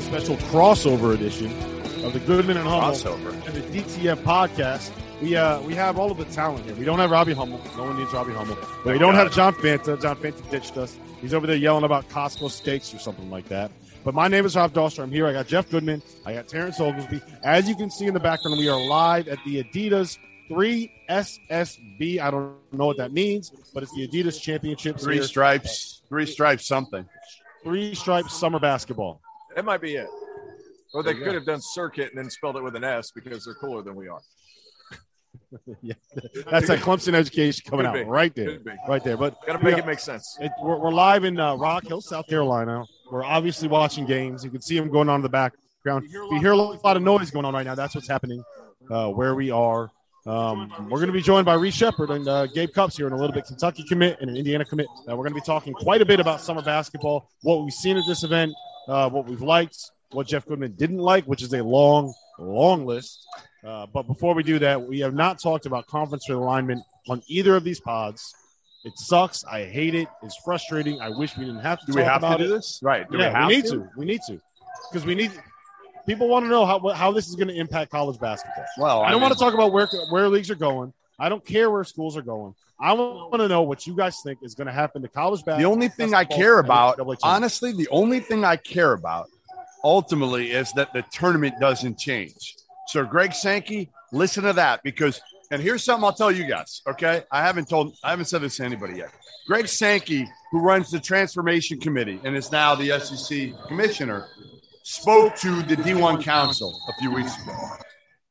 a special crossover edition of the Goodman and Hummel Crossover. and the DTF podcast. We uh we have all of the talent here. We don't have Robbie Hummel. No one needs Robbie Hummel. But we don't have John Fanta. John Fanta ditched us. He's over there yelling about Costco steaks or something like that. But my name is Rob Dauster. I'm here. I got Jeff Goodman. I got Terrence Oglesby. As you can see in the background, we are live at the Adidas 3SSB. I don't know what that means, but it's the Adidas Championships. Three here. stripes, three stripes, something. Three stripes summer basketball. That might be it. Or they could have done circuit and then spelled it with an S because they're cooler than we are. yeah, that's a Clemson education coming out right there, right there. But Got to we make it make sense. It, we're, we're live in uh, Rock Hill, South Carolina. We're obviously watching games. You can see them going on in the background. You hear a lot of noise going on right now, that's what's happening uh, where we are. Um, we're going to be joined by Reed Sheppard and uh, Gabe Cupps here in a little bit. Kentucky commit and an Indiana commit. Uh, we're going to be talking quite a bit about summer basketball, what we've seen at this event, uh, what we've liked, what Jeff Goodman didn't like, which is a long, long list. Uh, but before we do that, we have not talked about conference realignment on either of these pods. It sucks. I hate it. It's frustrating. I wish we didn't have to Do we have to do it. this? Right. Do yeah, we have need to? We need to because we need. People want to know how how this is going to impact college basketball. Well, I don't want to talk about where where leagues are going. I don't care where schools are going. I want to know what you guys think is going to happen to college basketball. The only thing I care about, honestly, the only thing I care about ultimately is that the tournament doesn't change. So, Greg Sankey, listen to that because, and here's something I'll tell you guys. Okay, I haven't told, I haven't said this to anybody yet. Greg Sankey, who runs the transformation committee and is now the SEC commissioner, spoke to the D1 Council a few weeks ago,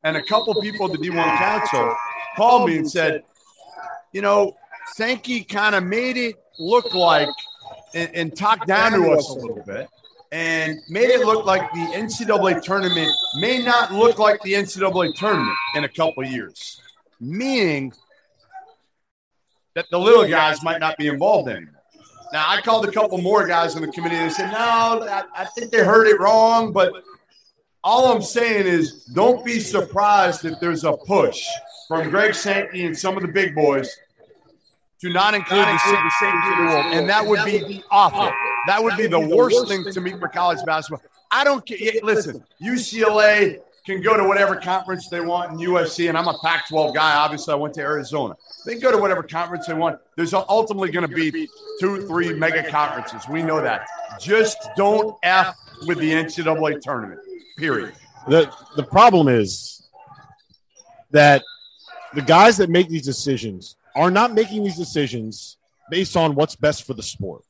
and a couple people at the D1 Council called me and said, you know, Sankey kind of made it look like and, and talked down to us a little bit and made it look like the NCAA tournament may not look like the NCAA tournament in a couple years, meaning that the little guys might not be involved anymore. Now, I called a couple more guys on the committee and they said, no, I, I think they heard it wrong. But all I'm saying is don't be surprised if there's a push from Greg Sankey and some of the big boys to not include the city safety rule, and that would be awful. That would be the worst thing to me for college basketball. I don't care. Listen, UCLA can go to whatever conference they want in USC, and I'm a Pac-12 guy. Obviously, I went to Arizona. They can go to whatever conference they want. There's ultimately going to be two, three mega conferences. We know that. Just don't f with the NCAA tournament. Period. the the problem is that the guys that make these decisions are not making these decisions based on what's best for the sport.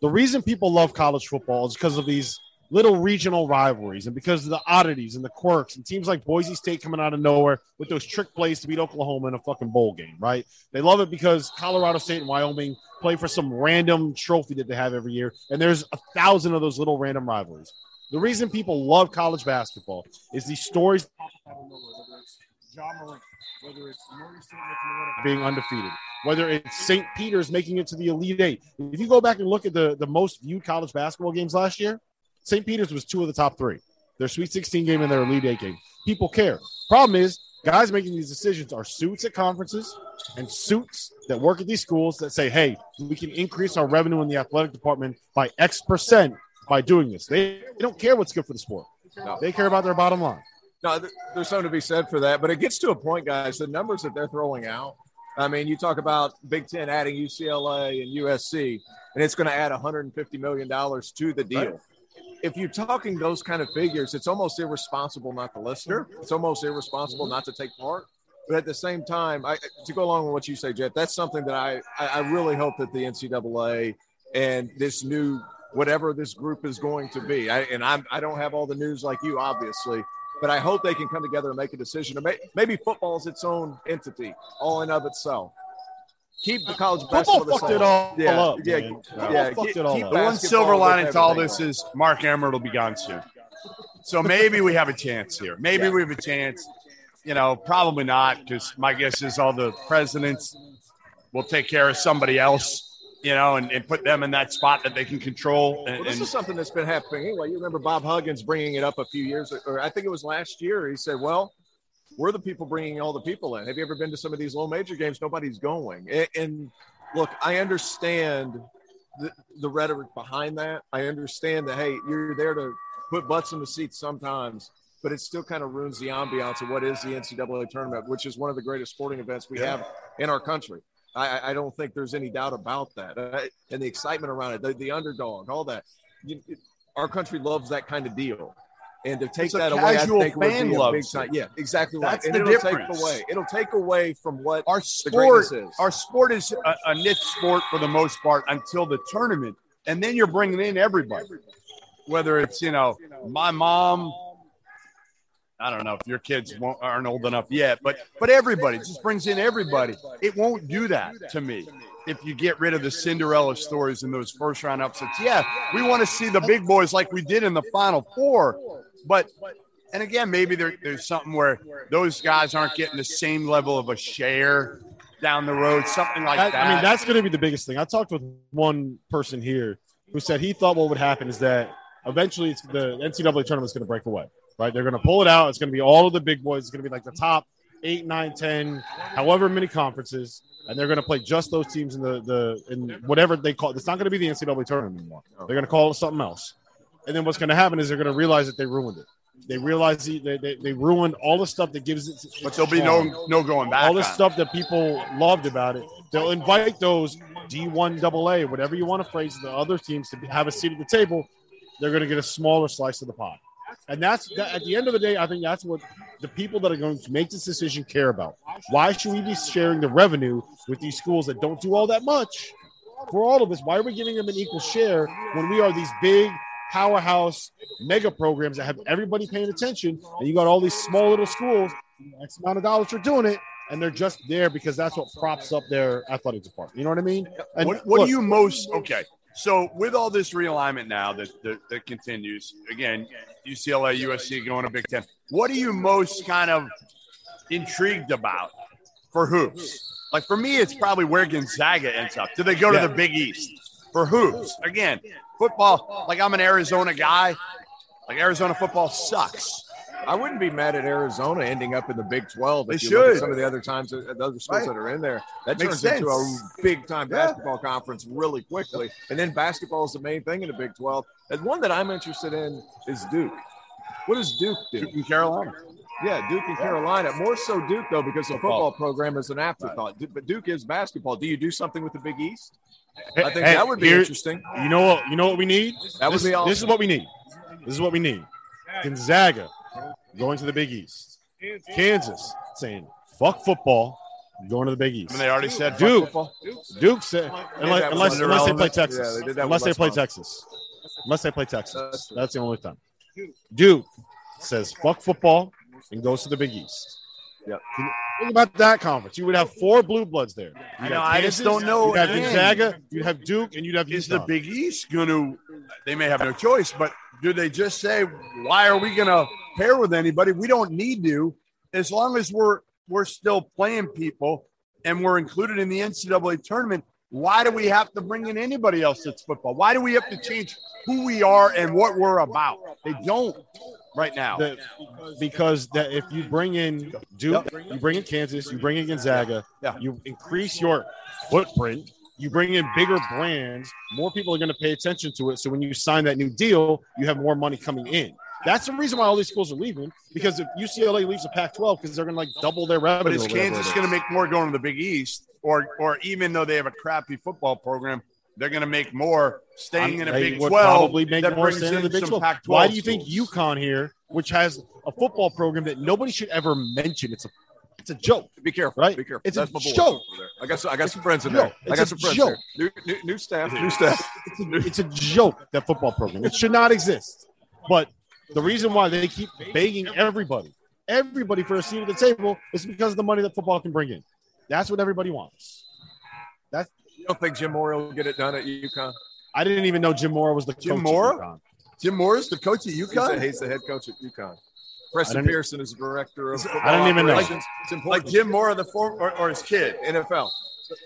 The reason people love college football is because of these little regional rivalries and because of the oddities and the quirks and teams like Boise State coming out of nowhere with those trick plays to beat Oklahoma in a fucking bowl game, right? They love it because Colorado State and Wyoming play for some random trophy that they have every year, and there's a thousand of those little random rivalries. The reason people love college basketball is these stories Ja Morant, whether it's Morgan State being undefeated, whether it's St. Peter's making it to the Elite Eight. If you go back and look at the, the most viewed college basketball games last year, St. Peter's was two of the top three. Their Sweet 16 game and their Elite Eight game. People care. Problem is, guys making these decisions are suits at conferences and suits that work at these schools that say, hey, we can increase our revenue in the athletic department by X percent by doing this. They, they don't care what's good for the sport. No. They care about their bottom line. No, there's something to be said for that, but it gets to a point, guys. The numbers that they're throwing out. I mean, you talk about Big Ten adding UCLA and USC, and it's going to add 150 million dollars to the deal. Right. If you're talking those kind of figures, it's almost irresponsible not to listen. It's almost irresponsible mm-hmm. not to take part. But at the same time, I, to go along with what you say, Jeff, that's something that I, I, I really hope that the NCAA and this new whatever this group is going to be. I, and I'm, I don't have all the news like you, obviously, but I hope they can come together and make a decision. Or may, maybe football is its own entity, all in of itself. Keep the college Football basketball the fucked it all Yeah, up. yeah, man. yeah. Fucked it all keep up. The one silver lining to all this is Mark Emmert will be gone soon. So maybe we have a chance here. Maybe Yeah. we have a chance. You know, probably not because my guess is all the presidents will take care of somebody else, you know, and, and put them in that spot that they can control. And, Well, this and is something that's been happening anyway. You remember Bob Huggins bringing it up a few years, or I think it was last year. He said, "Well, we're the people bringing all the people in. Have you ever been to some of these low major games? Nobody's going." And, and look, I understand the, the rhetoric behind that. I understand that hey, you're there to put butts in the seats sometimes, but it still kind of ruins the ambiance of what is the NCAA tournament, which is one of the greatest sporting events we have in our country. I, I- don't think there's any doubt about that. Uh, and the excitement around it, the, the underdog, all that. You, it, our country loves that kind of deal. And to take It's that away, I think would fan be a big loves time. it. Yeah, exactly right. That's and the it'll difference. take away. It'll take away from what our sport, is. our sport is a, a niche sport for the most part until the tournament, and then you're bringing in everybody. Whether it's you know my mom, I don't know if your kids won't, aren't old enough yet, but but everybody just brings in everybody. It won't do that to me if you get rid of the Cinderella stories and those first round upsets. Yeah, we want to see the big boys like we did in the Final Four, but and again, maybe there, there's something where those guys aren't getting the same level of a share down the road, something like That-. I mean, that's going to be the biggest thing. I talked with one person here who said he thought what would happen is that eventually it's the NCAA tournament is going to break away, right? They're going to pull it out. It's going to be all of the big boys. It's going to be like the top eight, nine, ten, however many conferences, and they're going to play just those teams in the the in whatever they call. it. It's not going to be the NCAA tournament anymore. They're going to call it something else. And then what's going to happen is they're going to realize that they ruined it. They realize they, they, they- ruined all the stuff that gives it. but there'll be no um, no going back. all it. stuff that people loved about it. They'll invite those D1 AA, whatever you want to phrase the other teams to have a seat at the table. They're going to get a smaller slice of the pie. And that's that, at the end of the day, I think that's what the people that are going to make this decision care about. Why should we be sharing the revenue with these schools that don't do all that much for all of us? Why are we giving them an equal share when we are these big powerhouse mega programs that have everybody paying attention, and you got all these small little schools, X amount of dollars for doing it, and they're just there because that's what props up their athletic department. You know what I mean? And what, what look, do you most okay? So with all this realignment now that, that that continues, again, UCLA, USC going to Big Ten. What are you most kind of intrigued about for hoops? Like for me, it's probably where Gonzaga ends up. Do they go Yeah. to the Big East for hoops? Again, football. Like I'm an Arizona guy. Like Arizona football sucks. I wouldn't be mad at Arizona ending up in the Big 12. They if you look at should. some of the other times, uh, the other schools Right. that are in there, that Makes turns into a big time Yeah. basketball conference really quickly. And then basketball is the main thing in the Big 12. And one that I'm interested in is Duke. What does Duke do? Duke and Carolina. Yeah, Duke and Carolina. More so Duke, though, because the football program is an afterthought. Du- But Duke is basketball. Do you do something with the Big East? I think Hey, that would be here- interesting. You know what? You know what we need. That would this, be awesome. This is what we need. This is what we need. Gonzaga going to the Big East. Kansas saying fuck football, going to the Big East. I mean, they already said fuck Duke. football. Duke said unless, unless, unless they play. Texas. Yeah, they unless they play Miles. Texas. Unless they play Texas. That's the only time. Duke says fuck football and goes to the Big East. Yep. Think about that conference. You would have four blue bloods there. I know, have I just don't know, You'd have. Gonzaga. You'd have Duke, and you'd have is Utah. the Big East going to? They may have no choice, but do they just say, "Why are we going to pair with anybody? We don't need to, as long as we're we're still playing people and we're included in the NCAA tournament." Why do we have to bring in anybody else that's football? Why do we have to change who we are and what we're about? They don't right now. The- because that if you bring in Duke, you bring in Kansas, you bring in Gonzaga, Yeah. you increase your footprint, you bring in bigger brands, more people are going to pay attention to it. So when you sign that new deal, you have more money coming in. That's the reason why all these schools are leaving. Because if UCLA leaves the Pac-12, because they're going to like double their revenue. But is Kansas going to make more going to the Big East, or or even though they have a crappy football program, they're going to make more staying in a Big Twelve? probably make more sense in the Big some 12. Pac-12 Why do you think schools. UConn here, which has a football program that nobody should ever mention? It's a It's a joke. Be careful, Right? Be careful. It's a That's boy joke. there. I got some, I got some friends in there. I got a some friends joke. New, new, new staff. New staff. It's a, it's a joke that football program. It should not exist. But the reason why they keep begging everybody, everybody for a seat at the table is because of the money that football can bring in. That's what everybody wants. You don't think Jim Mora will get it done at UConn? I didn't even know Jim Mora was the Jim coach. Mora? At UConn. Jim Morris, the coach at He's, the, UConn, he's the head coach at UConn. I Preston Pearson is the director of football I don't even know. operations. It's like. Jim Mora, the former, or, or his kid, NFL.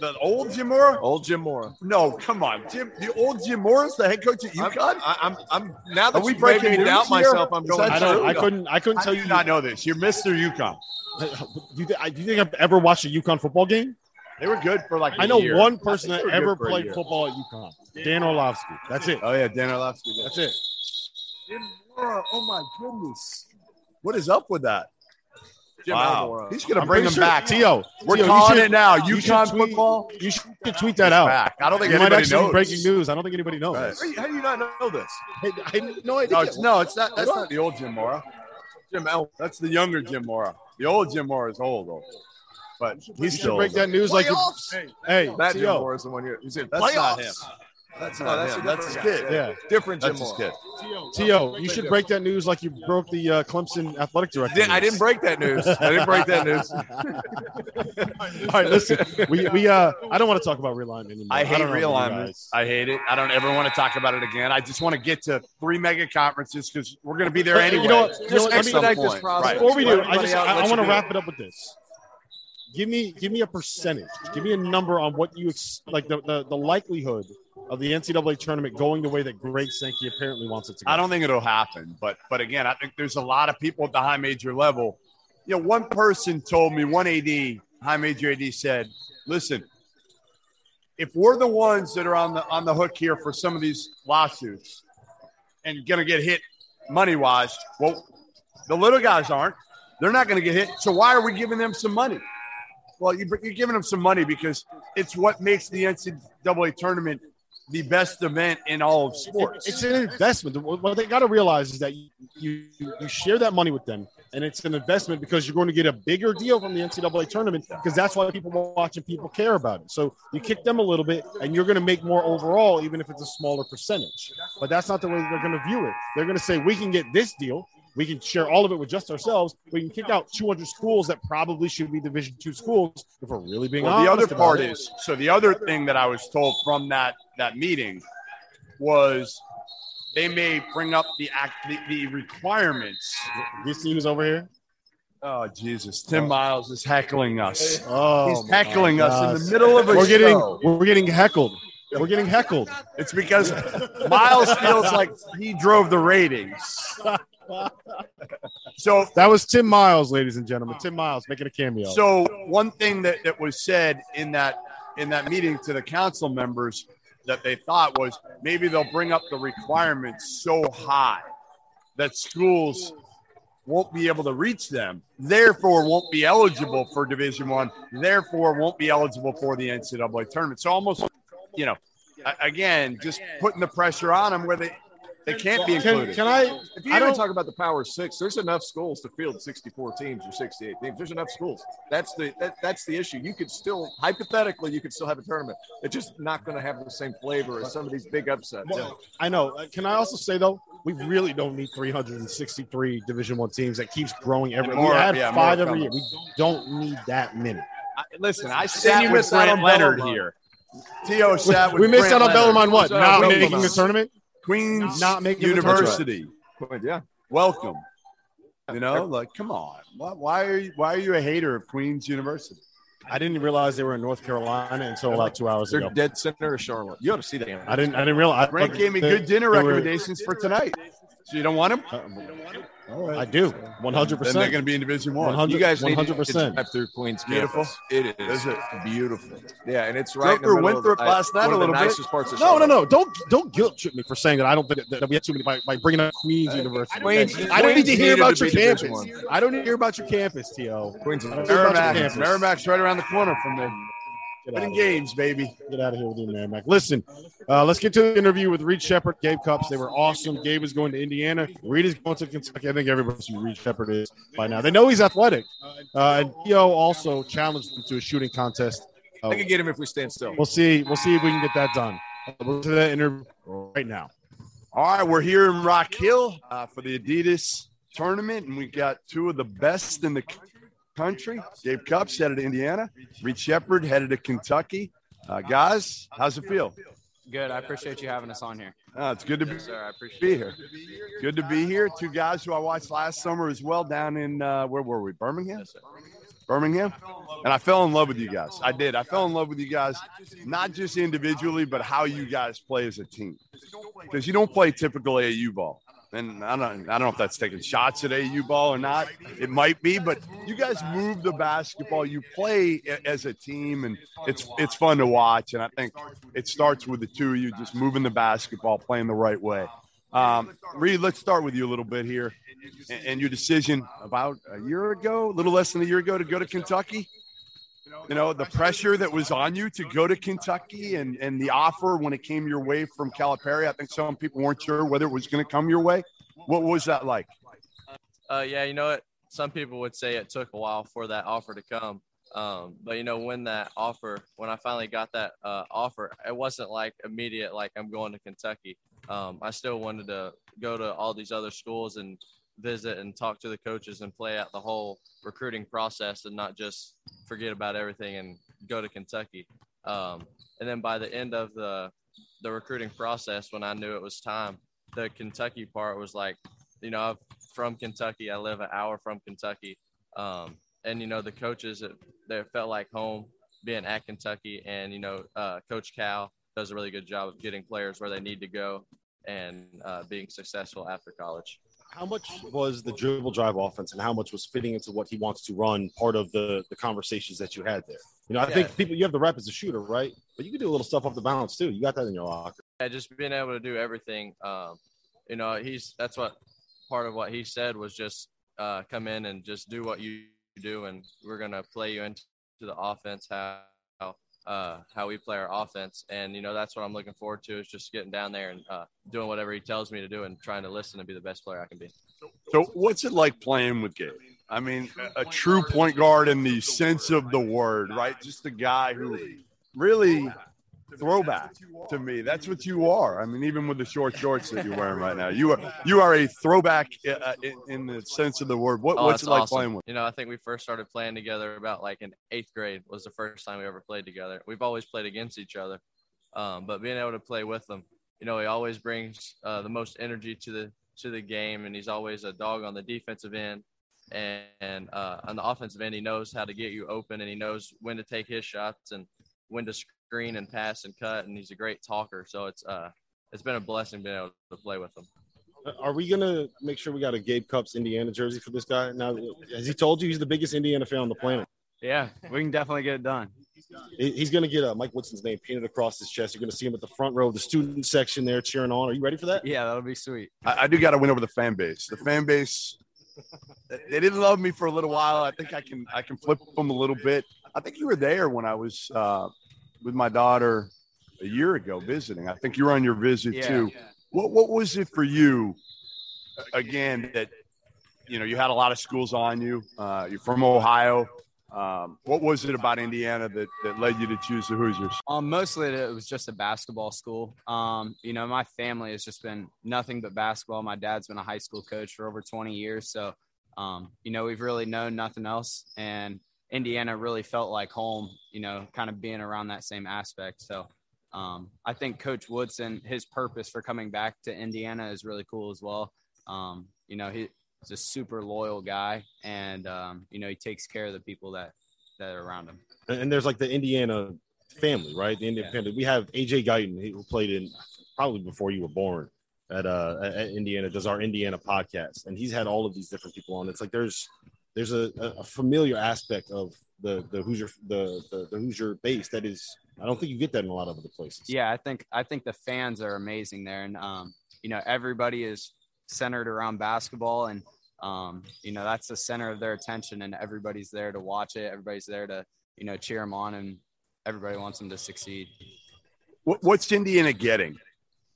The old Jim Mora. Old Jim Mora. No, come on, Jim. The old Jim Morris, the head coach at I'm, UConn. I, I'm, I'm now that Are we you made breaking me news doubt here? myself. I'm Is going. that I don't. I couldn't. I couldn't How tell do you. you not know this? You're Mister UConn. Do you, thi- do you think I've ever watched a UConn football game? They were good for like. I a know year. one person that think they were ever good for a played football at UConn. Dan Orlovsky. That's it. Oh yeah, Dan Orlovsky. That's it. Jim Mora. Oh my goodness. What is up with that? Jim wow. Almora. He's gonna I'm bring him sure- back. Tio. We're Tio, calling should- it now. you should UConn tweet- football. You should tweet that out. Back. I don't think You might anybody actually knows. be breaking news. I don't think anybody knows. Right. How do you- how do you not know this? Hey, I had no idea. No, it's no, it's not. That's What? not the old Jim Mora. Jim El. That's the younger Jim Mora. The old Jim Mora is old, old. but he's You should still break older. that news like you. Hey, That Jim Tio. Mora is the one you. He's in That's playoffs. not him. That's No, not that's a him. That's his different kid. guy. Yeah, Different Jim That's his Mora. kid. Tio, you should break that news like you broke the uh, Clemson athletic director. I didn't news. break that news. I didn't break that news. All right, listen. We we uh, I don't want to talk about realignment anymore. I hate don't know about you realignment. I hate it. I don't ever want to talk about it again. I just want to get to three mega conferences because we're going to be there But, you anyway. know what? You know what? Let me- expedite this point. process. Right. Before we do, I just I, I want to wrap it up with this. Give me give me a percentage. Give me a number on what you ex- like the, the the likelihood of the NCAA tournament going the way that Greg Sankey apparently wants it to go. I don't think it'll happen. But but again, I think there's a lot of people at the high major level. You know, one person told me, one AD, high major AD said, listen, if we're the ones that are on the on the hook here for some of these lawsuits and gonna get hit money wise, well, the little guys aren't. They're not gonna get hit. So why are we giving them some money? Well, you- you're giving them some money because it's what makes the NCAA tournament the best event in all of sports. It's an investment. What they got to realize is that you, you you share that money with them, and it's an investment because you're going to get a bigger deal from the NCAA tournament because that's why people watch and people care about it. So you kick them a little bit, and you're going to make more overall, even if it's a smaller percentage. But that's not the way they're going to view it. They're going to say we can get this deal. We can share all of it with just ourselves. We can kick out 200 schools that probably should be Division two schools if we're really being Well, the other part it. is so the other thing that I was told from that that meeting was they may bring up the act the, the requirements. this team is over here. Oh Jesus! Tim oh. Miles is heckling us. Oh, He's heckling us in the middle of a We're getting show. we're getting heckled. We're getting heckled. It's because Miles feels like he drove the ratings. So That was Tim Miles, ladies and gentlemen. Tim Miles making a cameo. So one thing that, that was said in that in that meeting to the council members that they thought was maybe they'll bring up the requirements so high that schools won't be able to reach them, therefore won't be eligible for Division One, therefore won't be eligible for the NCAA tournament. So almost, you know, again, just putting the pressure on them where they they can't be included. can I? If you I don't. talk about the Power Six, there's enough schools to field 64 teams or 68 teams. There's enough schools. That's the that, that's the issue. You could still hypothetically you could still have a tournament. It's just not going to have the same flavor as some of these big upsets. Well, I know. Uh, Can I also say though, we really don't need 363 Division One teams. That keeps growing every. More, we add yeah, five every year. We don't need that many. I- listen, I Then sat you with miss out on Leonard here. Tio sat with we missed Grant out on Leonard. Bellarmine. What? Not on making the tournament. Queens Not making the University. Yeah. Welcome. You know, like, come on. Why, why are you? Why are you a hater of Queens University? I didn't realize they were in North Carolina until about two hours ago. They're dead center of Charlotte. You ought to see them. I didn't. I didn't realize. Grant gave me they- good dinner they were- recommendations for tonight. So you don't want them? Uh, I do. One hundred Then they're going to be in Division One. 100 You guys need 100%. drive through Queens. Beautiful. campus. It is. Is it? beautiful? Yeah, and it's right. Drove in through middle of last night a little bit. parts of No, no, no! Don't don't guilt trip me for saying that I don't think that, that we have too many by, by bringing up Queens University. Queens- I don't need to hear about to your campus. one. I don't need to hear about your campus, To. Queens. I don't care about your Merrimack. Merrimack's right around the corner from me. Get Winning out of here. games, baby. Get out of here with you, man, Mac. Listen, uh, let's get to the interview with Reed Sheppard, Gabe Cupps. They were awesome. Gabe is going to Indiana. Reed is going to Kentucky. I think everybody knows who Reed Sheppard is by now. They know he's athletic. Uh, and Theo also challenged him to a shooting contest. Uh, I can get him if we stand still. we'll see. We'll see if we can get that done. We'll to that interview right now. All right, we're here in Rock Hill uh, for the Adidas tournament, and we've got two of the best in the country. Gabe Cupps headed to Indiana. Reed Sheppard headed to Kentucky. Uh, guys, how's it feel? Good. I appreciate you having us on here. Uh, it's good to be, Yes, sir. I appreciate be here. Good to be here. Two guys who I watched last summer as well down in uh, where were we? Birmingham. Birmingham, and I fell in love with you guys. I did. I fell in love with you guys, not just individually, but how you guys play as a team. Because you don't play typical AU ball, and I don't. I don't know if that's taking shots at AAU ball or not. It might be, but you guys move the basketball. You play as a team, and it's it's fun to watch. And I think it starts with the two of you just moving the basketball, playing the right way. Um, Reed, let's start with you a little bit here and, and your decision about a year ago, a little less than a year ago, to go to Kentucky. You know, the pressure that was on you to go to Kentucky and, and the offer when it came your way from Calipari. I think some people weren't sure whether it was going to come your way. What was that like? Uh, yeah, you know what? Some people would say it took a while for that offer to come. Um, but you know, when that offer, when I finally got that uh, offer, it wasn't like immediate, like I'm going to Kentucky. Um, I still wanted to go to all these other schools and visit and talk to the coaches and play out the whole recruiting process and not just forget about everything and go to Kentucky. Um, and then by the end of the the recruiting process, when I knew it was time, the Kentucky part was like, you know, I'm from Kentucky. I live an hour from Kentucky. Um, and, you know, the coaches, it, they felt like home being at Kentucky. And, you know, uh, Coach Cal does a really good job of getting players where they need to go and uh, being successful after college. How much was the dribble drive offense and how much was fitting into what he wants to run part of the, the conversations that you had there? You know, I Yeah. think people, you have the rep as a shooter, right? But you can do a little stuff off the balance too. You got that in your locker. yeah, just being able to do everything. Um, you know, he's that's what part of what he said was just uh, come in and just do what you do, and we're gonna play you into the offense how uh, how we play our offense, and you know that's what I'm looking forward to is just getting down there and uh, doing whatever he tells me to do, and trying to listen and be the best player I can be. So, what's it like playing with Gabe? I mean, a, true point guard in the sense of the word, right? Just a guy who really throwback to me. That's what you are. I mean, even with the short shorts that you're wearing right now, you are you are a throwback uh, in, in the sense of the word. What, Oh, what's that's it like awesome. playing with? You know, I think we first started playing together about like in eighth grade was the first time we ever played together. We've always played against each other, um, but being able to play with him, you know, he always brings uh, the most energy to the to the game, and he's always a dog on the defensive end. And, and uh, on the offensive end, he knows how to get you open, and he knows when to take his shots and when to screen and pass and cut. And he's a great talker, so it's uh, it's been a blessing being able to play with him. Are we gonna make sure we got a Gabe Cupps Indiana jersey for this guy? Now, has he told you he's the biggest Indiana fan on the planet? Yeah, we can definitely get it done. He's gonna get uh, Mike Woodson's name painted across his chest. You're gonna see him at the front row of the student section there cheering on. Are you ready for that? Yeah, that'll be sweet. I, I do got to win over the fan base. The fan base, they didn't love me for a little while. I think I can I can flip them a little bit. I think you were there when I was uh, with my daughter a year ago visiting. I think you were on your visit Yeah. too. What what was it for you? Again, that you know you had a lot of schools on you. Uh, you're from Ohio. Um, what was it about Indiana that, that led you to choose the Hoosiers? Um, mostly it was just a basketball school. Um, you know, my family has just been nothing but basketball. My dad's been a high school coach for over 20 years, so um, you know we've really known nothing else. And Indiana really felt like home. You know, kind of being around that same aspect. So um, I think Coach Woodson, his purpose for coming back to Indiana is really cool as well. Um, you know, he's a super loyal guy, and um, you know he takes care of the people that that are around him. And, there's like the Indiana family, right? The independent. We have AJ Guyton, he- who played in probably before you were born at uh at Indiana, does our Indiana podcast, and he's had all of these different people on. It's like there's there's a, a- a familiar aspect of the the Hoosier the, the the Hoosier base that is I don't think you get that in a lot of other places. Yeah, I think I think the fans are amazing there, and um, you know everybody is centered around basketball, and um, you know that's the center of their attention, and everybody's there to watch it. Everybody's there to you know cheer them on, and everybody wants them to succeed. What, what's Indiana getting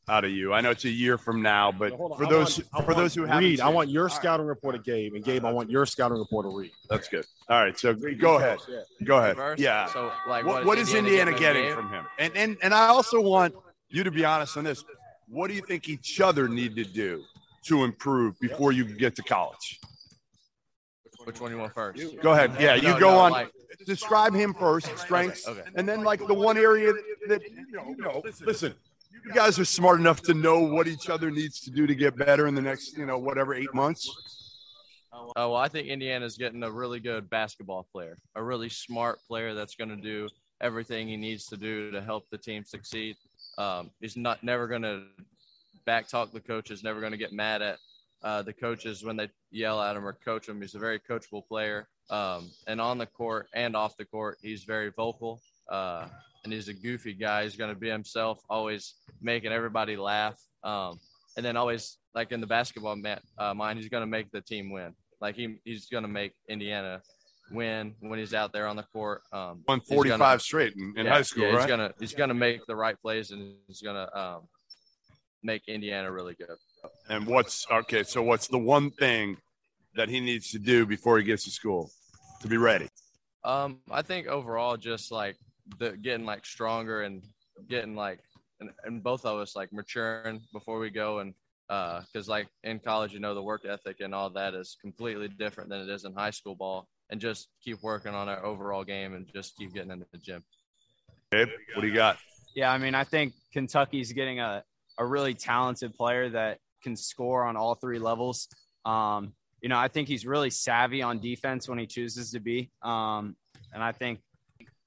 out of you? I know it's a year from now, but Hold on, for I those want- for those who haven't, Reed, I want your All right, scouting report of Gabe, and Gabe, I want your scouting report of Reed. That's good. All right, so go ahead. Go ahead. First, Yeah. So like, what, what, what is Indiana getting Gabe? from him? And and and I also want you to be honest on this. What do you think each other need to do to improve before you get to college? Which one you want first? Go ahead. Yeah, you No, go no, on. like- describe him first, strengths, Okay, okay. and then like the one area that you know, you know, listen. You guys are smart enough to know what each other needs to do to get better in the next, you know, whatever eight months. Oh well, I think Indiana's getting a really good basketball player, a really smart player that's going to do everything he needs to do to help the team succeed. Um, he's not never going to backtalk the coaches, never going to get mad at uh, the coaches when they yell at him or coach him. He's a very coachable player, um, and on the court and off the court, he's very vocal. Uh, and he's a goofy guy. He's going to be himself, always making everybody laugh. Um, and then always like in the basketball uh, mind, he's going to make the team win. Like he, he's going to make Indiana win when he's out there on the court. Um, Won 45 gonna- straight in, in yeah, high school, yeah, right? He's gonna he's gonna make the right plays and he's gonna um, make Indiana really good. and what's okay? So what's the one thing that he needs to do before he gets to school to be ready? Um, I think overall, just like the getting like stronger and getting like, and, and both of us like maturing before we go and uh, because like in college, you know, the work ethic and all that is completely different than it is in high school ball, and just keep working on our overall game and just keep getting into the gym. Gabe, what do you got? Yeah, I mean, I think Kentucky's getting a, a really talented player that can score on all three levels. Um, you know, I think he's really savvy on defense when he chooses to be. Um, and I think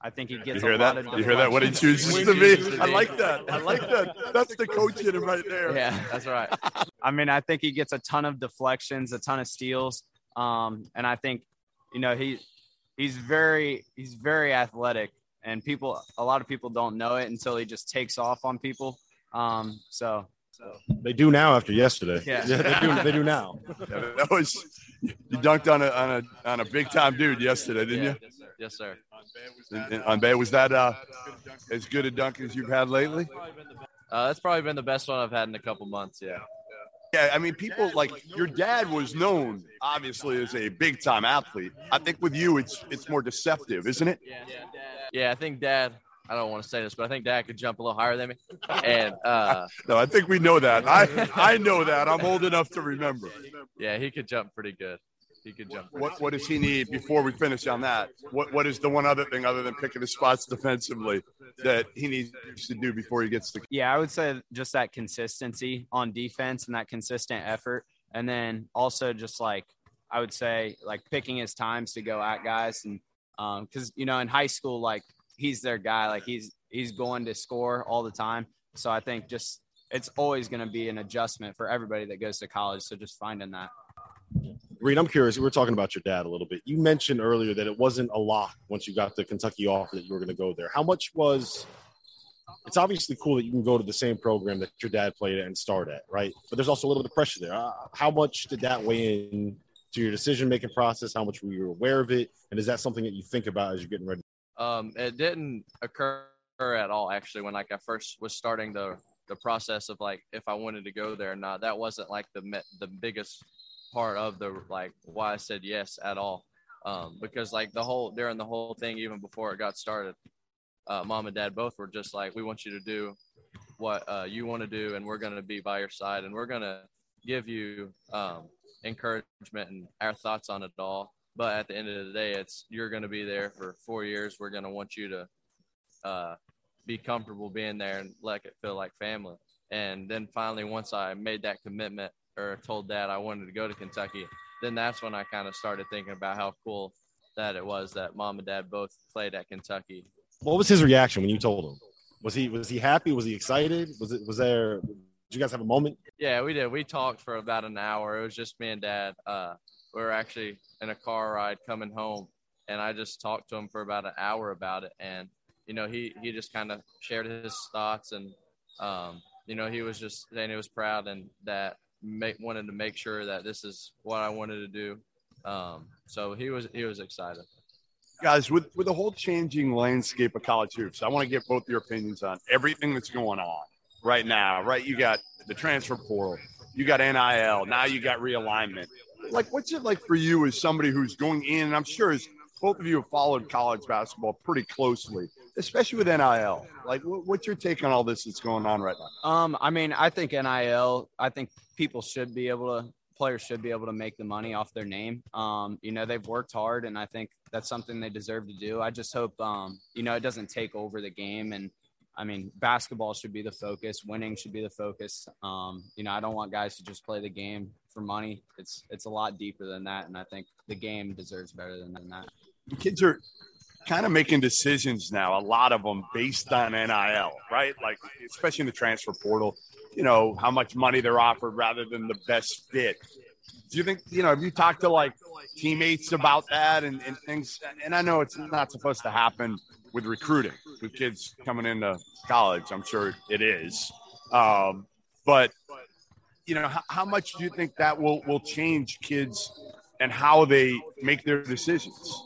I think he You gets hear a that? lot of You hear that? What he deflections. chooses to be. I like that. I like that. That's the coach in him right there. Yeah, that's right. I mean, I think he gets a ton of deflections, a ton of steals, um, and I think, you know, he he's very he's very athletic, and people a lot of people don't know it until he just takes off on people. Um, so So. They do now after yesterday. Yeah. they do. They do now. Yeah, that was you dunked on a on a on a big time dude yesterday, didn't Yeah, yes, sir. you? And- On Bay, was that uh, as good a dunk as you've had lately? Uh, that's probably been the best one I've had in a couple months. Yeah. Yeah, I mean, people like your dad was known obviously as a big time athlete. I think with you, it's it's more deceptive, isn't it? Yeah, yeah, I think Dad. I don't want to say this, but I think Dad could jump a little higher than me. And uh, No, I think we know that. I I know that. I'm old enough to remember. yeah, he could jump pretty good. He could jump. What what does he need before we finish on that? What what is the one other thing other than picking his spots defensively that he needs to do before he gets to? yeah, I would say just that consistency on defense and that consistent effort, and then also just like I would say like picking his times to go at guys, and um, because you know in high school like he's their guy, like he's he's going to score all the time. So I think just it's always going to be an adjustment for everybody that goes to college. So just finding that. Reed, I'm curious. We were talking about your dad a little bit. You mentioned earlier that it wasn't a lock once you got the Kentucky offer that you were going to go there. How much was? It's obviously cool that you can go to the same program that your dad played at and start at, right? But there's also a little bit of pressure there. Uh, how much did that weigh in to your decision making process? How much were you aware of it? And is that something that you think about as you're getting ready? Um, it didn't occur at all actually when like I first was starting the the process of like if I wanted to go there or not. That wasn't like the the biggest part of the like why I said yes at all. Um, because like the whole during the whole thing even before it got started, uh, mom and dad both were just like we want you to do what uh, you want to do and we're gonna be by your side and we're gonna give you um, encouragement and our thoughts on it all. But at the end of the day, it's you're going to be there for four years. We're going to want you to uh, be comfortable being there and let it feel like family. And then finally, once I made that commitment or told dad I wanted to go to Kentucky, then that's when I kind of started thinking about how cool that it was that mom and dad both played at Kentucky. What was his reaction when you told him? Was he was he happy? Was he excited? Was it was there? Did you guys have a moment? Yeah, we did. We talked for about an hour. It was just me and dad. Uh, we were actually in a car ride coming home, and I just talked to him for about an hour about it. And you know, he he just kind of shared his thoughts, and um, you know, he was just saying he was proud and that make, wanted to make sure that this is what I wanted to do. Um, so he was he was excited. guys, with with the whole changing landscape of college hoops, I want to get both your opinions on everything that's going on right now. Right, you got the transfer portal, you got NIL, now you got realignment. Like, what's it like for you as somebody who's going in? And I'm sure as both of you have followed college basketball pretty closely, especially with NIL. Like, what's your take on all this that's going on right now? Um, I mean, I think NIL. I think people should be able to players should be able to make the money off their name. Um, you know, they've worked hard, and I think that's something they deserve to do. I just hope, um, you know, it doesn't take over the game. And I mean, basketball should be the focus. Winning should be the focus. Um, you know, I don't want guys to just play the game for money. It's it's a lot deeper than that, and I think the game deserves better than, than that. Kids are kind of making decisions now, a lot of them based on NIL, right? Like, especially in the transfer portal you know, how much money they're offered rather than the best fit. Do you think, you know, have you talked to like teammates about that and, and things? And I know it's not supposed to happen with recruiting with kids coming into college. I'm sure it is. Um, but, you know, how, how much do you think that will, will change kids and how they make their decisions?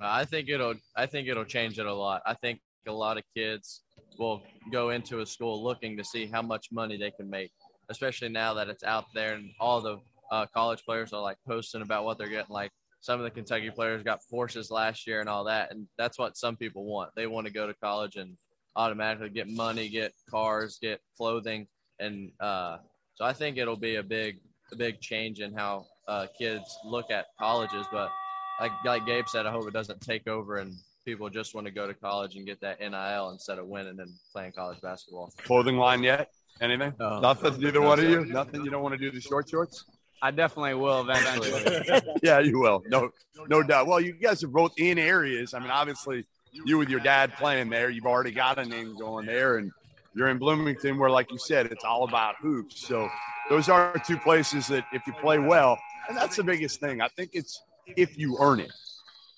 I think it'll, I think it'll change it a lot. I think a lot of kids will go into a school looking to see how much money they can make, especially now that it's out there and all the uh, college players are like posting about what they're getting. Like some of the Kentucky players got forces last year and all that, and that's what some people want. They want to go to college and automatically get money, get cars, get clothing, and uh, so I think it'll be a big, a big change in how uh, kids look at colleges. But like like Gabe said, I hope it doesn't take over and people just want to go to college and get that NIL instead of winning and playing college basketball. Clothing line yet? Anything? No. Nothing. Neither one of you. Nothing. You don't want to do the short shorts? I definitely will eventually. yeah, you will. No, no doubt. Well, you guys are both in areas. I mean, obviously, you with your dad playing there, you've already got a name going there, and you're in Bloomington, where, like you said, it's all about hoops. So those are two places that, if you play well, and that's the biggest thing. I think it's if you earn it.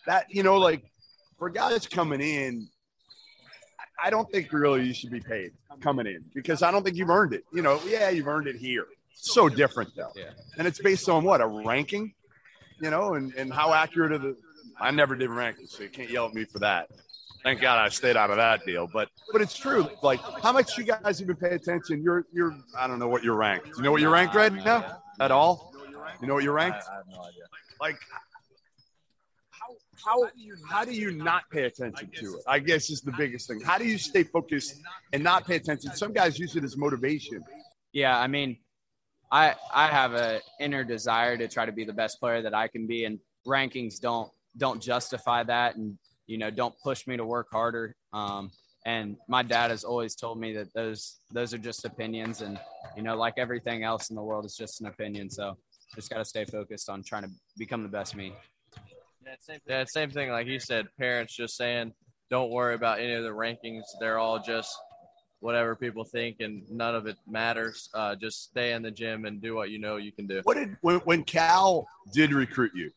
That you know, like for guys coming in, I don't think really you should be paid coming in because I don't think you've earned it. You know, yeah, you've earned it here. So different though. Yeah. And it's based on what? A ranking, you know, and, and how accurate are the I never did rankings, so you can't yell at me for that. Thank God I stayed out of that deal. But but it's true. Like how much you guys even pay attention? You're you're I don't know what you're ranked. Do you know what you're ranked right now? At all? You know what you're ranked? I have no idea. Like how how do you not pay attention to it? I guess is the biggest thing. How do you stay focused and not pay attention? Some guys use it as motivation. Yeah, I mean, I I have a inner desire to try to be the best player that I can be, and rankings don't don't justify that, and you know don't push me to work harder. Um, and my dad has always told me that those those are just opinions, and you know, like everything else in the world, is just an opinion. So just got to stay focused on trying to become the best me. Yeah, same, yeah, same thing. Like you said, parents just saying, don't worry about any of the rankings. They're all just whatever people think, and none of it matters. Uh, just stay in the gym and do what you know you can do. What did when, when Cal did recruit you?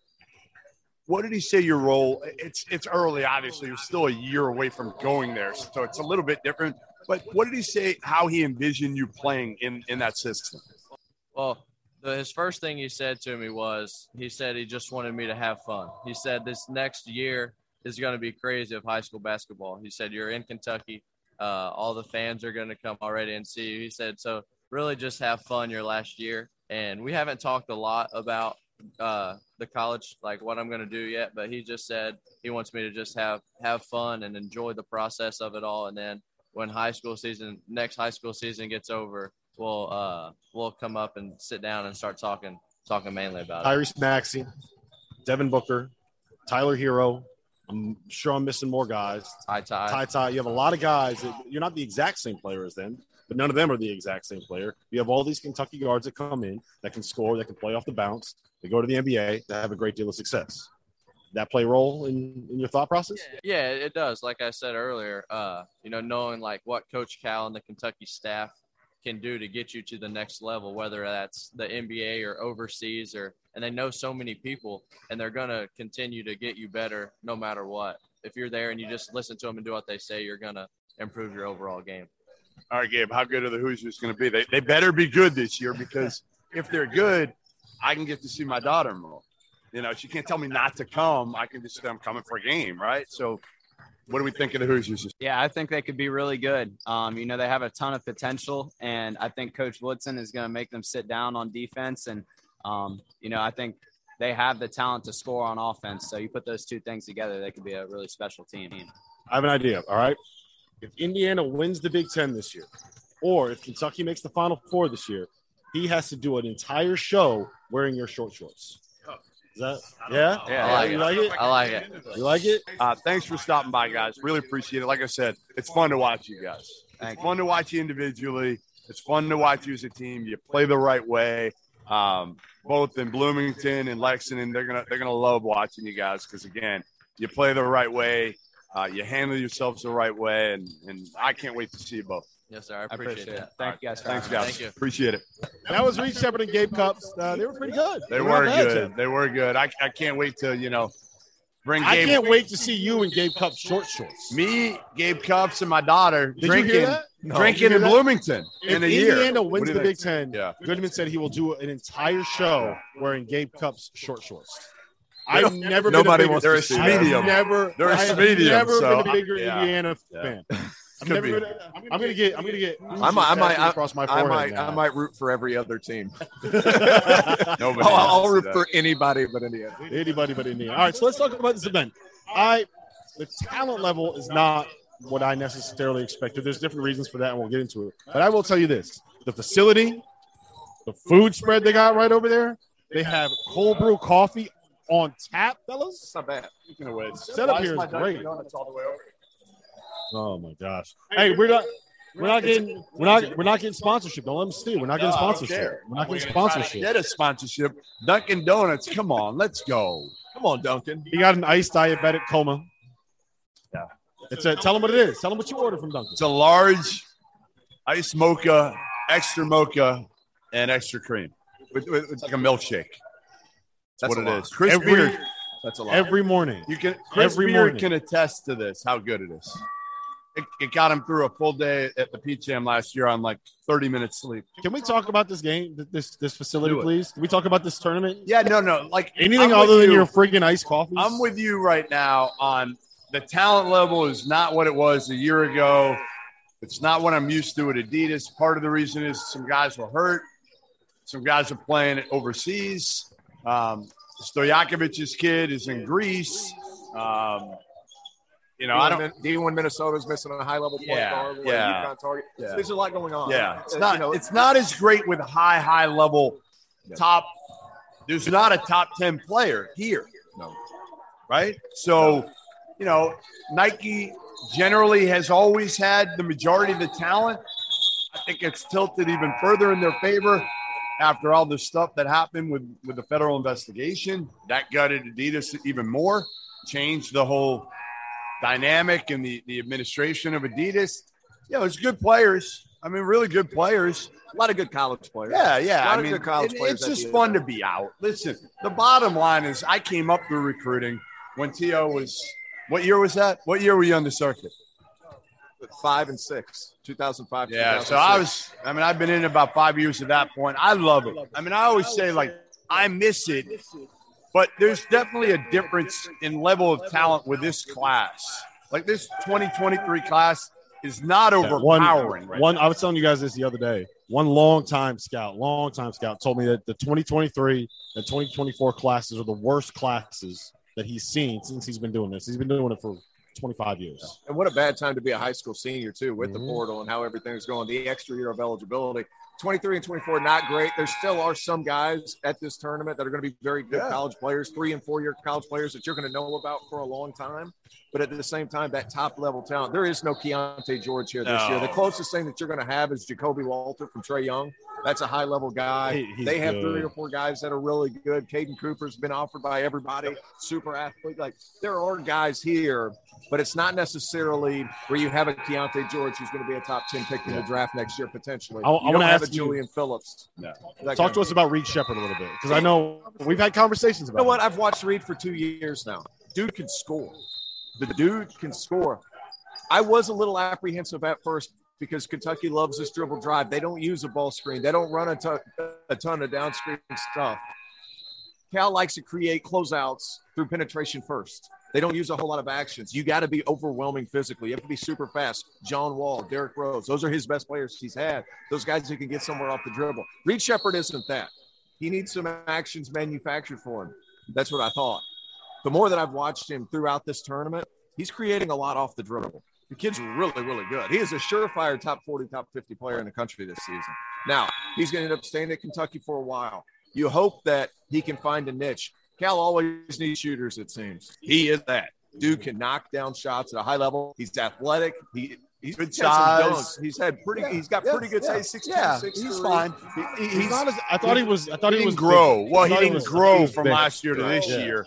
What did he say your role? It's it's early, obviously. You're still a year away from going there, so it's a little bit different. But what did he say? How he envisioned you playing in in that system? Well, the, his first thing he said to me was he said he just wanted me to have fun. He said this next year is going to be crazy of high school basketball. He said you're in Kentucky, uh, all the fans are going to come already and see you. He said so really just have fun your last year. And we haven't talked a lot about uh, the college, like what I'm going to do yet, but he just said he wants me to just have have fun and enjoy the process of it all. And then when high school season, next high school season gets over, we'll uh, we'll come up and sit down and start talking talking mainly about Tyrese it. Maxey, Devin Booker, Tyler Herro. I'm sure I'm missing more guys. Ty Ty. Ty Ty. You have a lot of guys. That, you're not the exact same player as them, but none of them are the exact same player. You have all these Kentucky guards that come in that can score, that can play off the bounce. They go to the NBA, that have a great deal of success. That play role in, in your thought process? Yeah, it does. Like I said earlier, uh, you know, knowing like what Coach Cal and the Kentucky staff can do to get you to the next level, whether that's the NBA or overseas, or and they know so many people, and they're gonna continue to get you better no matter what. If you're there and you just listen to them and do what they say, you're gonna improve your overall game. All right, Gabe, how good are the Hoosiers going to be? They, they better be good this year because if they're good, I can get to see my daughter more. You know, she can't tell me not to come. I can just say I'm coming for a game, right? So, what do we think of the Hoosiers? Yeah, I think they could be really good. Um, you know, they have a ton of potential, and I think Coach Woodson is going to make them sit down on defense. And, um, you know, I think they have the talent to score on offense. So you put those two things together, they could be a really special team. I have an idea. All right. If Indiana wins the Big Ten this year, or if Kentucky makes the Final Four this year, he has to do an entire show wearing your short shorts. Is that yeah? Yeah, I like you it. like it? I like it. You like it? Uh, thanks for stopping by, guys. Really appreciate it. Like I said, it's fun to watch you guys. It's fun to watch you individually. It's fun to watch you as a team. You play the right way. Um, both in Bloomington and Lexington, they're gonna they're gonna love watching you guys because again, you play the right way. Uh, you handle yourselves the right way, and, and I can't wait to see you both. Yes, sir. I I appreciate, appreciate it. that. Thank you guys. Thanks, guys. Thank you. Appreciate it. That was Reed Sheppard and Gabe Cupps. Uh, they were pretty good. They not were bad, good. Tim. They were good. I, I can't wait to you know bring I can't wait to see you in Gabe Cupps short shorts. me, Gabe Cupps, and my daughter Did drinking you hear that? No. Drinking in that? Bloomington If in a year. Indiana wins the you Big? Ten, Yeah. Goodman said he will do an entire show wearing Gabe Cupps short shorts. I've never Nobody been a wants bigger, to see I've medium. Never, They're a I've medium, never so been a bigger yeah. Indiana Yeah. fan. I've Could never be. been, I'm gonna get. I'm gonna get. I might- I might- across my I might, now. I might root for every other team. Nobody I'll, I'll root that. for anybody but Indiana. Anybody but Indiana. All right, so let's talk about this event. I the talent level is not what I necessarily expected. There's different reasons for that, and we'll get into it. But I will tell you this: the facility, the food spread they got right over there. They have cold brew coffee on tap, fellas. It's not bad. Speaking of which, Setup why here is my Dunkin' great. Donuts all the way over here? Oh my gosh! Hey, we're not. We're not getting. We're not. We're not getting sponsorship. Don't let them see. We're not getting No, I don't sponsorship. care. We're not We're getting gonna try to sponsorship. Get a sponsorship. Dunkin' Donuts. Come on, let's go. Come on, Dunkin'. He got an iced diabetic coma. Yeah. It's a, tell them what it is. Tell them what you ordered from Dunkin'. It's a large ice mocha, extra mocha, and extra cream. With- with- It's like a milkshake. That's, That's what it is. Chris Every- Beard. That's a lot. Every morning. You can Chris Every Beard morning. can attest to this. How good it is. It, it got him through a full day at the Peach Jam last year on like 30 minutes sleep. Can we talk about this game, this this facility, please? Can we talk about this tournament? Yeah, no, no. Like Anything I'm other than you. your friggin' iced coffee? I'm with you right now on the talent level is not what it was a year ago. It's not what I'm used to at Adidas. Part of the reason is some guys were hurt. Some guys are playing overseas. Um, Stojakovic's kid is in Greece. Um, you know, I don't. D1 Minnesota's missing a high level point Yeah, guard. Yeah. UConn target. Yeah. There's a lot going on. Yeah, it's Uh, not. you know, it's not as great with high, high level top. There's not a top ten player here. No. right? So, you know, Nike generally has always had the majority of the talent. I think it's tilted even further in their favor after all the stuff that happened with, with the federal investigation. That gutted Adidas even more, changed the whole dynamic and the, the administration of Adidas. Yeah, it's good players. I mean, really good players. a lot of good college players. Yeah, yeah. I mean, college it- players it's just fun to be out. Listen, the bottom line is I came up through recruiting when T.O. was, what year was that? What year were you on the circuit? Five and six, 2005. Yeah, so I was, I mean, I've been in about five years at that point. I love it. I mean, I always say, like, I miss it, but there's definitely a difference in level of talent with this class. Like, this 2023 class is not Yeah, one, overpowering. right one. I was telling you guys this the other day. One long time scout, long time scout, told me that the 2023 and 2024 classes are the worst classes that he's seen since he's been doing this. He's been doing it for 25 years. And what a bad time to be a high school senior, too, with Mhm. the portal and how everything's going. The extra year of eligibility. 23 and 24, not great. There still are some guys at this tournament that are going to be very good Yeah. college players, three and four year college players that you're going to know about for a long time. But at the same time, that top level talent, there is no Keyonte George here this No. year. The closest thing that you're going to have is Ja'Kobe Walter from Trae Young. That's a high level guy. He- they have good. three or four guys that are really good. Caden Cooper's been offered by everybody, super athlete. Like there are guys here, but it's not necessarily where you have a Keyonte George who's going to be a top 10 pick in the draft next year potentially. I- I wanna have ask a you- Julian Phillips. No. Talk to us about Reed Sheppard a little bit because I know we've had conversations You about. know what? I've watched Reed for two years now. Dude can score. The dude can score. I was a little apprehensive at first because Kentucky loves this dribble drive. They don't use a ball screen. They don't run a ton, a ton of down screen stuff. Cal likes to create closeouts through penetration first. They don't use a whole lot of actions. You got to be overwhelming physically. You have to be super fast. John Wall, Derrick Rose, those are his best players he's had. Those guys who can get somewhere off the dribble. Reed Sheppard isn't that. He needs some actions manufactured for him. That's what I thought. The more that I've watched him throughout this tournament, he's creating a lot off the dribble. The kid's really, really good. He is a surefire top 40, top 50 player in the country this season. Now, he's going to end up staying at Kentucky for a while. You hope that he can find a niche. Cal always needs shooters, it seems. He is that. Dude can knock down shots at a high level. He's athletic. He he's good size. Dunks. He's had pretty yeah. he's got yeah, pretty good yeah, size. Six Yeah, six he's three. fine. He- He's, he's not as, I thought he was. I thought he he, didn't was grow. big. Well, I he didn't was- grow he from big. last year to this Yeah. year.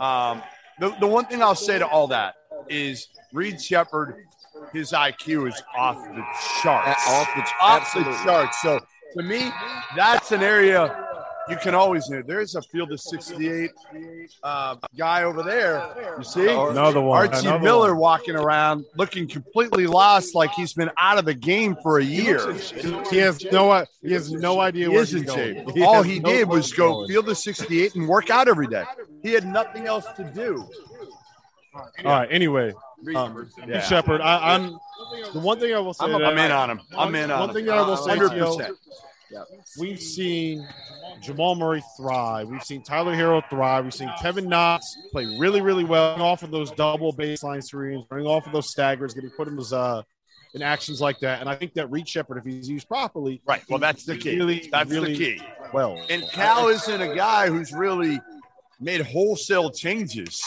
Um, the, the one thing I'll say to all that is Reed Sheppard, his IQ is off the charts. Uh, off the off absolutely. the charts. So to me, that's an area you can always hear. There's a field of 68 uh, guy over there. You see? Oh, another one. Archie Another Miller one. walking around looking completely lost, like he's been out of the game for a year. He has no, he has no idea he where he's going. He All he no did was go field of 68 and work out every day. He had nothing else to do. All right. Anyway, um, yeah. Sheppard, I, am the one thing I will say. I'm, I'm in on him. I'm in on one him. One thing that I will say, 100%. We've seen Jamal Murray thrive. We've seen Tyler Herro thrive. We've seen Kevin Knox play really, really well, off of those double baseline screens, running off of those staggers, getting put in those uh, in actions like that. And I think that Reed Sheppard, if he's used properly, right. Well, that's the key. Really, that's really the key. Well, and Cal isn't a guy who's really made wholesale changes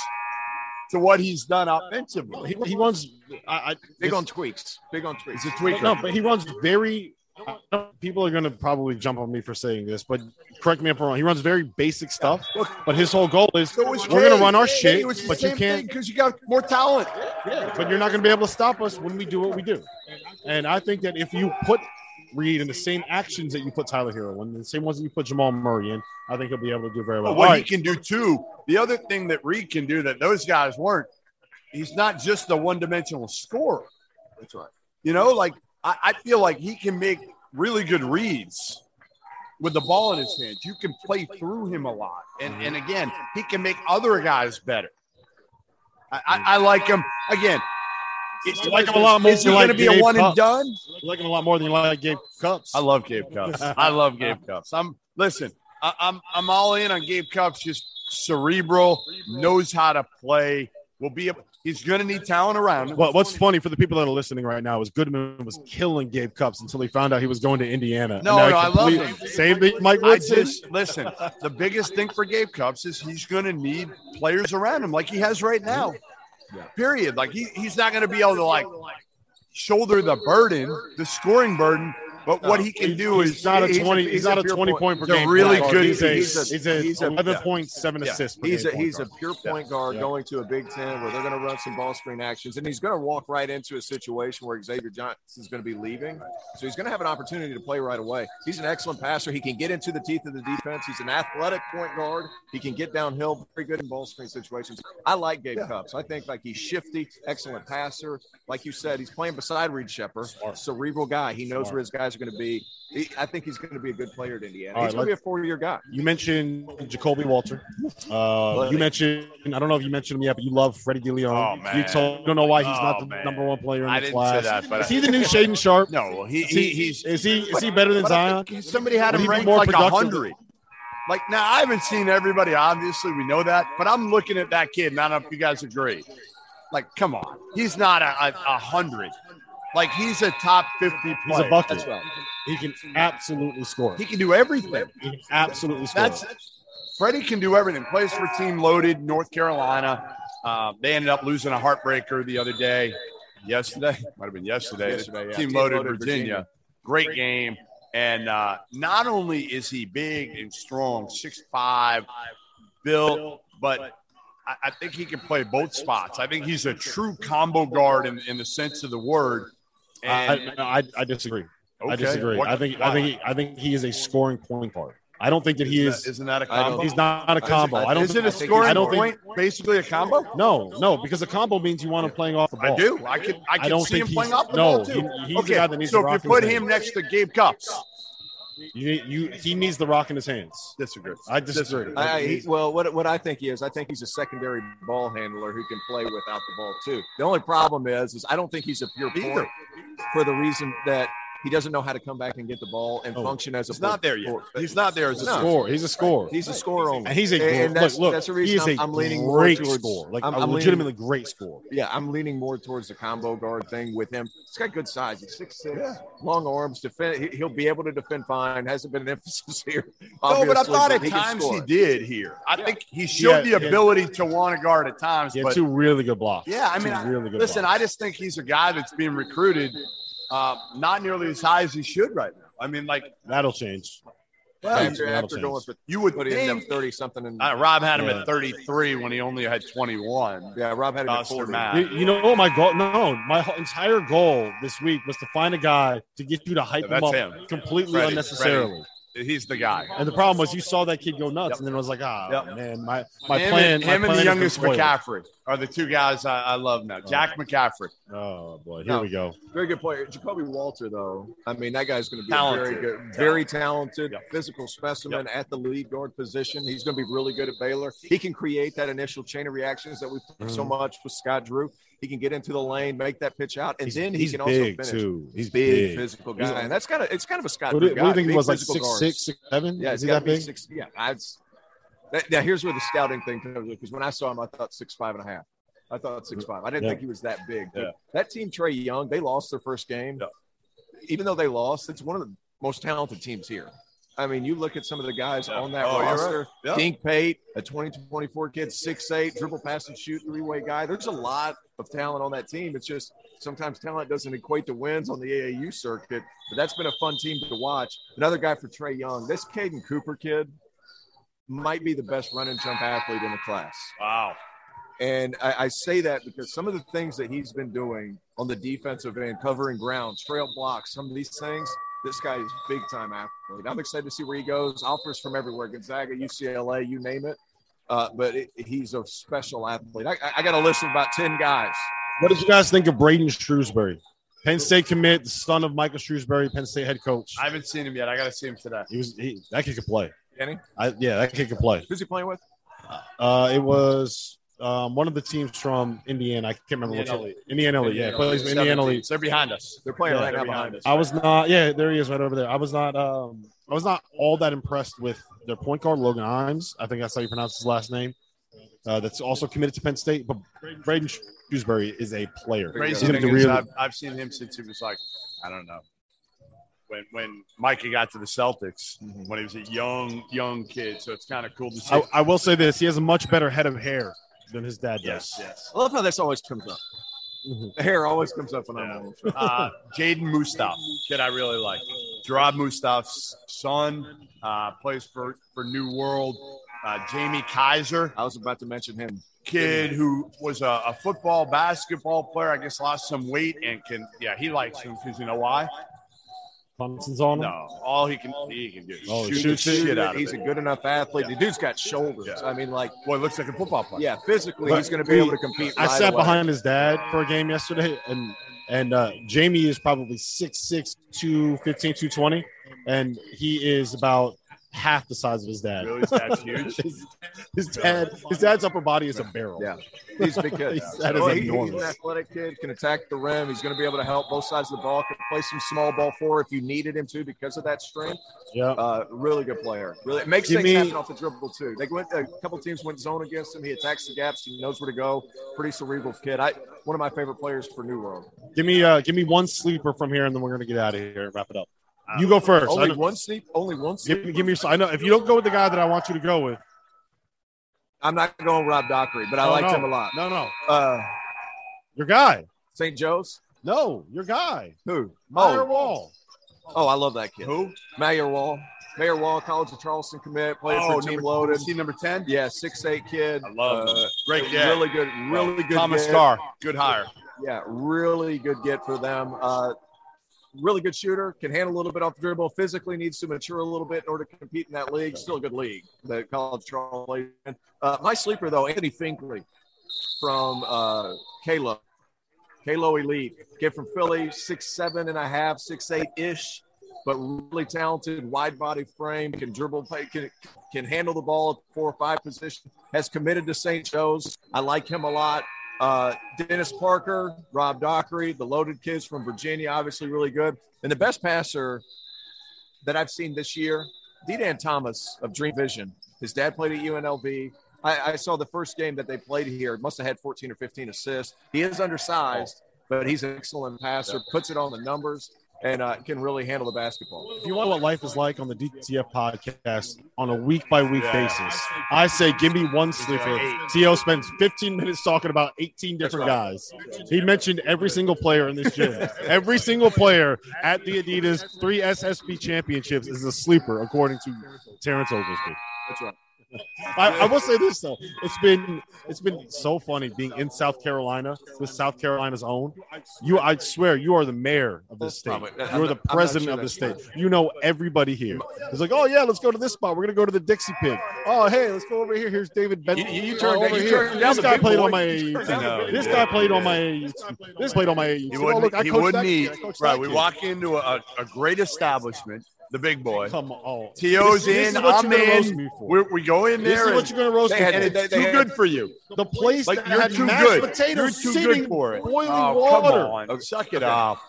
to what he's done offensively. He, he runs I, I, big on tweaks. Big on tweaks. He's a tweaker. No, but he runs very People are going to probably jump on me for saying this, but correct me if I'm wrong. He runs very basic stuff, but his whole goal is So we're going to run our shit, but you can't. because you got more talent. Yeah, but you're not going to be able to stop us when we do what we do. And I think that if you put Reed in the same actions that you put Tyler Herro in, the same ones that you put Jamal Murray in, I think he'll be able to do very well. But what All he can do too, the other thing that Reed can do that those guys weren't, he's not just a one dimensional scorer. That's right. You know, like I, I feel like he can make really good reads with the ball in his hands. You can play through him a lot. And mm-hmm. and again, he can make other guys better. I, I, I like him again. Is, You like him a lot more Is he going like to be a Gabe one and done? You like him a lot more than you like Gabe Cupps. I love Gabe Cupps. I love Gabe uh, Cupps. I'm listen. I, I'm I'm all in on Gabe Cupps. Just cerebral, knows how to play. Will be. A, he's going to need talent around him. Well, what's funny for the people that are listening right now is Goodman was killing Gabe Cupps until he found out he was going to Indiana. No, And no, I love completely him. Saved the Mike I Woodson. just listen. The biggest thing for Gabe Cupps is he's going to need players around him like he has right now. Period. Like he, he's not going to be able to like shoulder the burden, the scoring burden. But what he can do he's is not a he's twenty. He's, he's not a a twenty point- point per he's a game. really point good- guard. He's a, he's a- he's a, he's a- eleven yeah. point seven Yeah. assists. Per He's a he's a pure point guard Yeah. going to a Big Ten where they're going to run some ball screen actions, and he's going to walk right into a situation where Xavier Johnson is going to be leaving, so he's going to have an opportunity to play right away. He's an excellent passer. He can get into the teeth of the defense. He's an athletic point guard. He can get downhill, very good in ball screen situations. I like Gabe Cupps. I think like he's shifty, excellent passer. Like you said, he's playing beside Reed Sheppard, cerebral guy. He knows Smart. where his guys are going to be. He, I think he's going to be a good player at Indiana. All he's right, going to be a four-year guy. You mentioned Ja'Kobe Walter. Uh, you mentioned I don't know if you mentioned him yet, but you love Freddie Dilione. Oh, You told, don't know why he's not Oh, the man. number one player in I the didn't class. say that, but is he the new Shaedon Sharpe? no. He, Is he, he he's is he is he better than Zion? somebody had him ranked more like a hundred. Like now, I haven't seen everybody. Obviously, we know that, but I'm looking at that kid. And I don't know if you guys agree. Like, come on, he's not a, a, a hundred. Like he's a top fifty player. He's a bucket. That's right. He can absolutely score. He can do everything. He can absolutely score. That's Freddie can do everything. Plays for Team Loaded, North Carolina. Uh, they ended up losing a heartbreaker the other day. Yesterday, might have been yesterday. Yesterday, yeah. Team, Loaded, Virginia. Virginia. Great game. And uh, not only is he big and strong, six five, built, but I, I think he can play both spots. I think he's a true combo guard in, in the sense of the word. And I, I, I disagree. I disagree. what- I think I think he, I think he is a scoring point guard. I don't think that he is. Isn't that a I combo? He's not a combo. I don't. Is it a I scoring I don't think- point? Basically a combo. No, no, because a combo means you want him playing off the ball. I do. I can. I can don't see think him playing off the no, ball too. he- he's the okay, guy that needs so to if you put him next to Gabe Cupps, You, you, he needs the rock in his hands. Disagree. I disagree. I, I- he- well, what what I think he is, I think he's a secondary ball handler who can play without the ball too. The only problem is, is I don't think he's a pure Either. point for the reason that he doesn't know how to come back and get the ball and Oh, function as a. He's not there yet. for- He's not there as a No. scorer. Score. He's a scorer. He's a scorer only. And he's a And- great, and that's, look, look, that's the he reason is a I'm, I'm leaning more great towards, scorer, like I'm- a I'm leaning- legitimately great score. Yeah, I'm leaning more towards the combo guard thing with him. He's got good size. He's six six, long arms. Defend. he- He'll be able to defend fine. Hasn't been an emphasis here. No, but I obviously, thought at he times he did here. I think he showed Yeah, the yeah. ability to want to guard at times. He had But two really good blocks. yeah, I mean, I- really good. listen, blocks. I just think he's a guy that's being recruited uh, not nearly as high as he should right now. I mean, like, that'll change. well, After, That'll after change. going for you would put him ended think. up thirty something and Uh, Rob had him Yeah. at 33 when he only had 21. yeah, Rob had him at Dauster 40. You, you know what my goal? No, my entire goal this week was to find a guy to get you to hype him That's up him. completely Freddie, unnecessarily. He's the guy. And the problem was you saw that kid go nuts, Yep. and then it was like, ah, Yep. man, my my him plan. and, my him and the youngest. McCaffery are the two guys I, I love now. Jack McCaffery. Oh boy, here No. we go. Very good player. Ja'Kobe Walter, though. I mean, that guy's going to be Talented. very good, very talented, Yep. physical specimen at the lead guard position. He's going to be really good at Baylor. He can create that initial chain of reactions that we've seen so much with Scott Drew. He can get into the lane, make that pitch out, and He's, then he he's can also finish. too. He's Big, big. physical He's- guy, and that's kind of it's kind of a Scott What do, what do you think he was like six guards. six, six seven? Yeah, is he that big? six. Yeah, I, that, now here's where the scouting thing comes in because when I saw him, I thought six five and a half. I thought six five. I didn't Yeah. think he was that big. Yeah. that team, Trae Young, they lost their first game. Yeah. Even though they lost, it's one of the most talented teams here. I mean, you look at some of the guys Yeah. on that Oh, you're right. roster. Dink Pate, a 20 24 kid, six eight, dribble, pass, and shoot, three way guy. There's a lot of talent on that team. It's just sometimes talent doesn't equate to wins on the AAU circuit. But that's been a fun team to watch. Another guy for Trae Young. This Caden Cooper kid might be the best run and jump athlete in the class. Wow. And I, I say that because some of the things that he's been doing on the defensive end, covering ground, trail blocks, some of these things, this guy is big time athlete. I'm excited to see where he goes. Offers from everywhere Gonzaga, UCLA, you name it. Uh, but it, he's a special athlete. I, I- I got a list of about 10 guys. What did you guys think of Braden Shrewsberry? Penn State commit, the son of Micah Shrewsberry, Penn State head coach. I haven't seen him yet. I got to see him today. He was he, that kid could play. Kenny, I, yeah, that kid could play. who's he playing with? Uh, it was um, one of the teams from Indiana. I can't remember Indiana what Elite. Indiana Elite. Yeah, plays for Indiana Elite. They're behind us. They're playing Yeah, right now they're behind behind us. us. I was not. Yeah, there he is, right over there. I was not. Um, I was not all that impressed with their point guard Logan Himes. I think that's how you pronounce his last name. Uh, that's also committed to Penn State, but Braden Shrewsberry is a player. Crazy He's gonna thing be is, really- I've, I've seen him since he was like, I don't know, when when Mikey got to the Celtics Mhm. when he was a young young kid. So it's kind of cool to see. I, I will say this: he has a much better head of hair than his dad yes, does. yes. I love how this always comes up. Mhm. The hair always comes up when I'm on the show. Uh, Jaden Mustaf, kid I really like. Jerrod Mustaf's son uh, plays for for New World. Uh, Jamie Kaiser, I was about to mention him. kid who was a, a football basketball player. I guess lost some weight and can yeah he likes him because you know why? Thompson's on him. No, all he can he can do is Oh, shoot he the shit out of He's it. a good enough athlete. The dude's got shoulders. Yeah. I mean, like, Boy, looks like a football player. yeah, physically, But he's going to be we- able to compete. I right sat away. behind his dad for a game yesterday, and and uh, Jamie is probably 6'6", 215, 220, and he is about half the size of his dad. Really, that's huge. his, his dad, his dad's upper body is a barrel. Yeah. He's a big kid. He's- that is Well, he- he's enormous. an athletic kid, can attack the rim. He's going to be able to help both sides of the ball. Can play some small ball four if you needed him to because of that strength. yeah. Uh, really good player. Really it makes Give things me- happen off the dribble too. They went a couple teams went zone against him. He attacks the gaps. He knows where to go. Pretty cerebral kid. I one of my favorite players for New World. Give me uh, give me one sleeper from here, and then we're gonna get out of here and wrap it up. You go first. Only one sleep. Only one sleep. Give me, give me. I know if you don't go with the guy that I want you to go with, I'm not going Rob Dockery, but I No, liked no. him a lot. No, no, Uh, your guy. St. Joe's. No, your guy. Who? Meyer Oh, Wall. oh, I love that kid. Who? Mayor Wall. Mayor Wall, College of Charleston commit, played Oh, for Team number, Loaded. is he number ten? Yeah, six eight kid. I love. Uh, Great kid. Really good, really good. Thomas get. Starr, good hire. Yeah, really good get for them. Uh, really good shooter, can handle a little bit off the dribble. Physically needs to mature a little bit in order to compete in that league. Still a good league, the college Charleston. Uh, my sleeper though, Anthony Finkley from uh, Kalo. Kalo Elite, kid from Philly, six seven and a half, six eight ish. but really talented, wide body frame, can dribble, play, can can handle the ball at four or five position. Has committed to St. Joe's. I like him a lot. Uh, Dennis Parker, Rob Dockery, the loaded kids from Virginia, obviously really good. And the best passer that I've seen this year, D-Dan Thomas of Dream Vision. His dad played at UNLV. I, I saw the first game that they played here. Must have had 14 or 15 assists. He is undersized, but he's an excellent passer. Puts it on the numbers and uh, can really handle the basketball. If you want what life is like on the DTF podcast on a week by week basis, I say give me one sleeper. T.O. spends 15 minutes talking about 18 different guys. He mentioned every single player in this gym. every single player at the Adidas three SSB championships is a sleeper, according to Terrence Oglesby. That's right. I, I, will say this though, it's been it's been so funny being in South Carolina with South Carolina's own. You, I swear, you are the mayor of this state. You are the president of the state. You know everybody here. It's like, oh yeah, let's go to this spot. We're gonna go to the Dixie Pig. Oh hey, let's go over here. Here's David Benson. You, you turned, oh, over you here. turned This guy played boy. on my You AAU. This yeah. guy played on my AAU. This played on my AAU. He Oh, wouldn't, look, I he wouldn't that meet. kid. I Right, we kid. walk into a, a great establishment, the big boy. Come on. T.O.'s This- this in, is what I'm roast in. We're, we go in This there, is what you're gonna roast They me and it's too good for you. The place Like, that you're had too mashed good. potatoes You're too sitting good for it. boiling Oh, water. come on. Suck it up.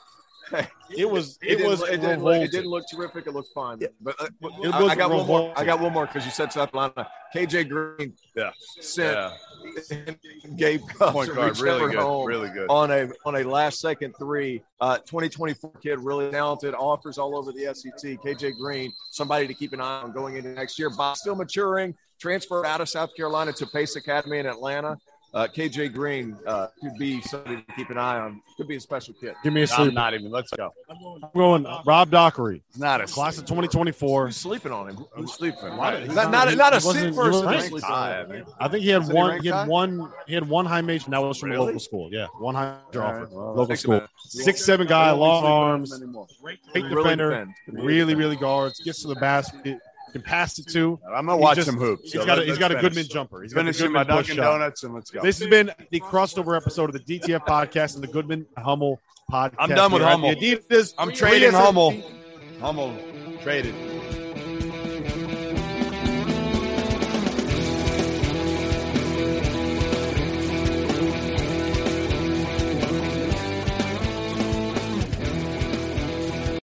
It was It, it, was it, didn't look, it didn't look terrific. It looked fine. But uh, It I, I got one more. I got one more because you said South Carolina. KJ Green Yeah. sent Yeah. Gabe Point guard, really good. Really good. on a on a last second three. Uh, 2024 kid, really talented, offers all over the SEC. KJ Green, somebody to keep an eye on going into next year. Bob still maturing, transferred out of South Carolina to Pace Academy in Atlanta. Uh, KJ Green uh, could be somebody to keep an eye on. Could be a special kid. Give me a I'm sleep. not even. Let's go. I'm going Rob Dockery, It's not a class of 2024. Who's sleeping on him? Who's sleeping? Right. Is that not, not a He wasn't- sick he person? wasn't Sleeping ranked on high, him. I think he had Isn't he one. He had high? one. He had one high major, and that was from Really? a local school. Yeah, one high major All offer. well, local school. Six seven guy, long arms, great Really defender, defend. really really guards. Gets to the basket, can pass it to. I'm gonna watch just- some hoops. He's so got a, he's got a Goodman finish. jumper. He's Finishing my Dunkin'. Donuts and let's go. This has been the crossover episode of the DTF podcast and the Goodman Hummel podcast. I'm done with Hummel. the Adidas. I'm trading Hummel. Hummel traded.